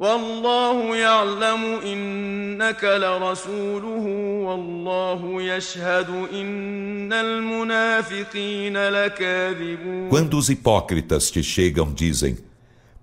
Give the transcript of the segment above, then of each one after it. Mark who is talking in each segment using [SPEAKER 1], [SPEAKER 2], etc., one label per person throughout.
[SPEAKER 1] والله يعلم إنك لرسوله والله يشهد إن المنافقين لكاذبون
[SPEAKER 2] Quando os hipócritas te chegam, dizem: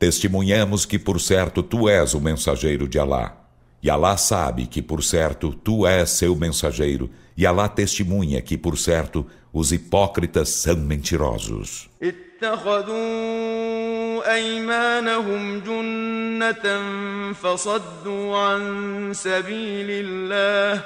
[SPEAKER 2] Testemunhamos que por certo tu és o mensageiro de Alá. E Alá sabe que por certo tu és seu mensageiro, e Alá testemunha que por certo os hipócritas são mentirosos.
[SPEAKER 1] اتخذوا أيمانهم جنة فصدوا عن سبيل الله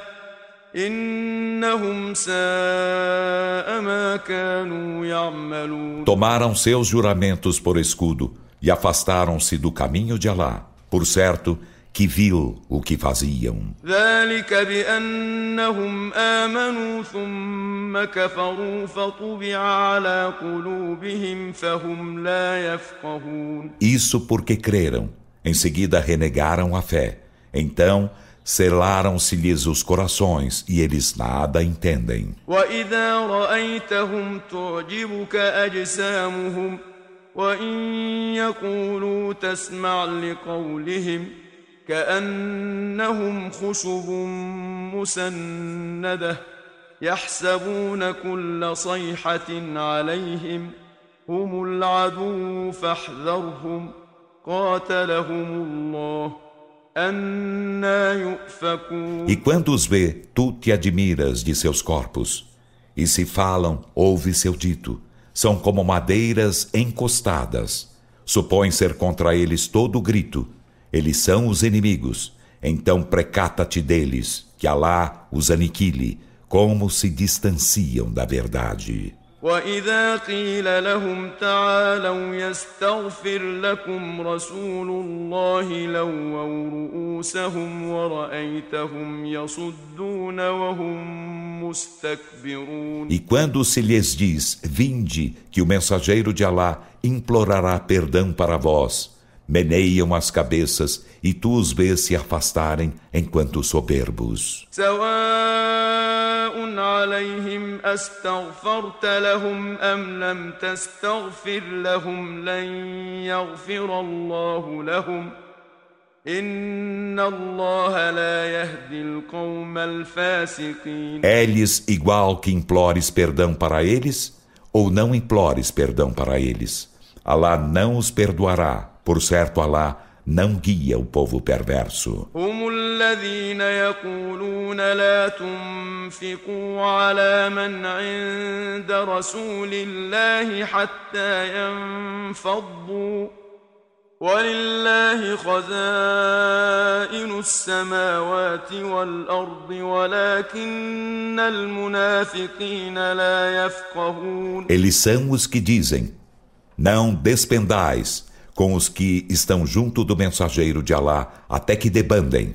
[SPEAKER 1] إنهم ساء ما كانوا يعملون
[SPEAKER 2] Tomaram seus juramentos por escudo e afastaram-se do caminho de Alá. Por certo, que vil o que faziam.
[SPEAKER 1] ذلك بأنهم آمنوا ثم كفروا فطبع على قلوبهم فهم لا يفقهون
[SPEAKER 2] Isso porque creram, em seguida renegaram a fé. Então, selaram-se-lhes os corações e eles nada entendem.
[SPEAKER 1] وإذا رأيتهم تعجبك أجسامهم وإن يقولوا تسمع لقولهم كأنهم خشب مسندة يحسبون كل صيحة عليهم هم العدو فاحذرهم قاتلهم الله أنا يؤفكون
[SPEAKER 2] E quando os vê, tu te admiras de seus corpos. E se falam, ouve seu dito. São como madeiras encostadas. Supõe ser contra eles todo grito. Eles são os inimigos. Então precata-te deles, que Alá os aniquile, como se distanciam da verdade.
[SPEAKER 1] وإذا قيل لهم تعالوا يستغفر لكم رسول الله لووا رؤوسهم ورأيتهم يصدون وهم مستكبرون
[SPEAKER 2] E quando se lhes diz, vinde, que o mensageiro de Alá implorará perdão para vós, meneiam as cabeças e tu os vês se afastarem enquanto soberbos. É-lhes igual que implores perdão para eles ou não implores perdão para eles. Alá não os perdoará. por certo Alá não guia o povo perverso.
[SPEAKER 1] هم الذين يقولون لا تنفقوا على من عند رسول الله حتى ينفضوا ولله خزائن السماوات والأرض ولكن المنافقين لا يفقهون
[SPEAKER 2] Eles são os que dizem: Não despendais com os que estão junto do mensageiro de Alá até que debandem.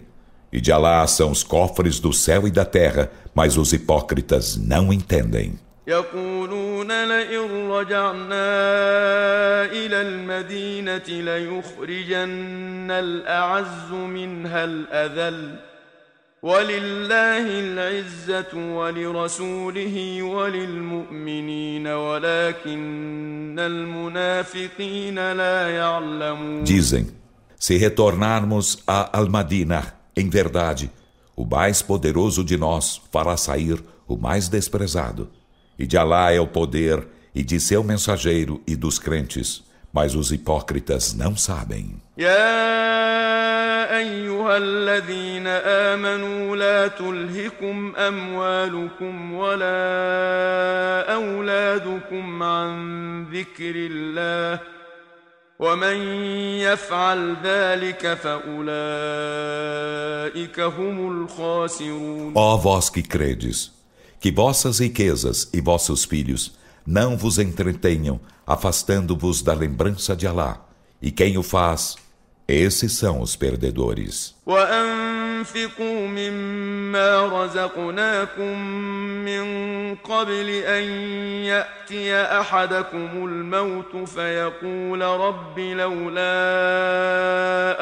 [SPEAKER 2] E de Alá são os cofres do céu e da terra, mas os hipócritas não entendem.
[SPEAKER 1] يقولون لئن رجعنا إلى المدينة ليخرجن الأعز منها الأذل ولله العزة ولرسوله وللمؤمنين ولكن المنافقين لا يعلمون
[SPEAKER 2] Dizem: Se retornarmos a Al-Madinah, em verdade, o mais poderoso de nós fará sair o mais desprezado. E de Alá é o poder, e de seu mensageiro e dos crentes, mas os hipócritas não sabem.
[SPEAKER 1] يا أيها الذين آمنوا لا تلهكم أموالكم ولا أولادكم عن ذكر الله ومن يفعل ذلك فأولئك هم الخاسرون
[SPEAKER 2] Ó vós que credes, que vossas riquezas e vossos filhos não vos entretenham, afastando-vos da lembrança de Alá. E quem o faz, esses são os perdedores.
[SPEAKER 1] وأنفقوا مما رزقناكم من قبل أن يأتي أحدكم الموت فيقول رب لولا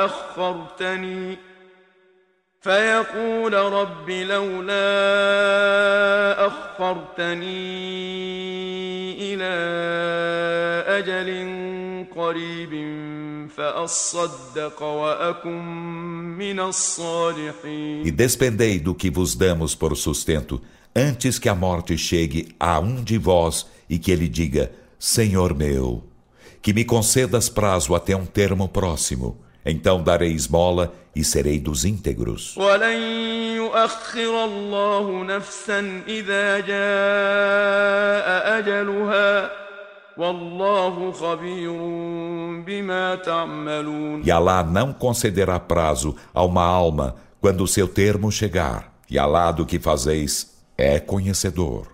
[SPEAKER 1] أخرتني فيقول رب لولا أخرتني إلى أجل قريب
[SPEAKER 2] E despendei do que vos damos por sustento, antes que a morte chegue a um de vós e que ele diga: Senhor meu, que me concedas prazo até um termo próximo. Então darei esmola e serei dos íntegros. E Alá não concederá prazo a uma alma quando o seu termo chegar. E Alá do que fazeis é conhecedor.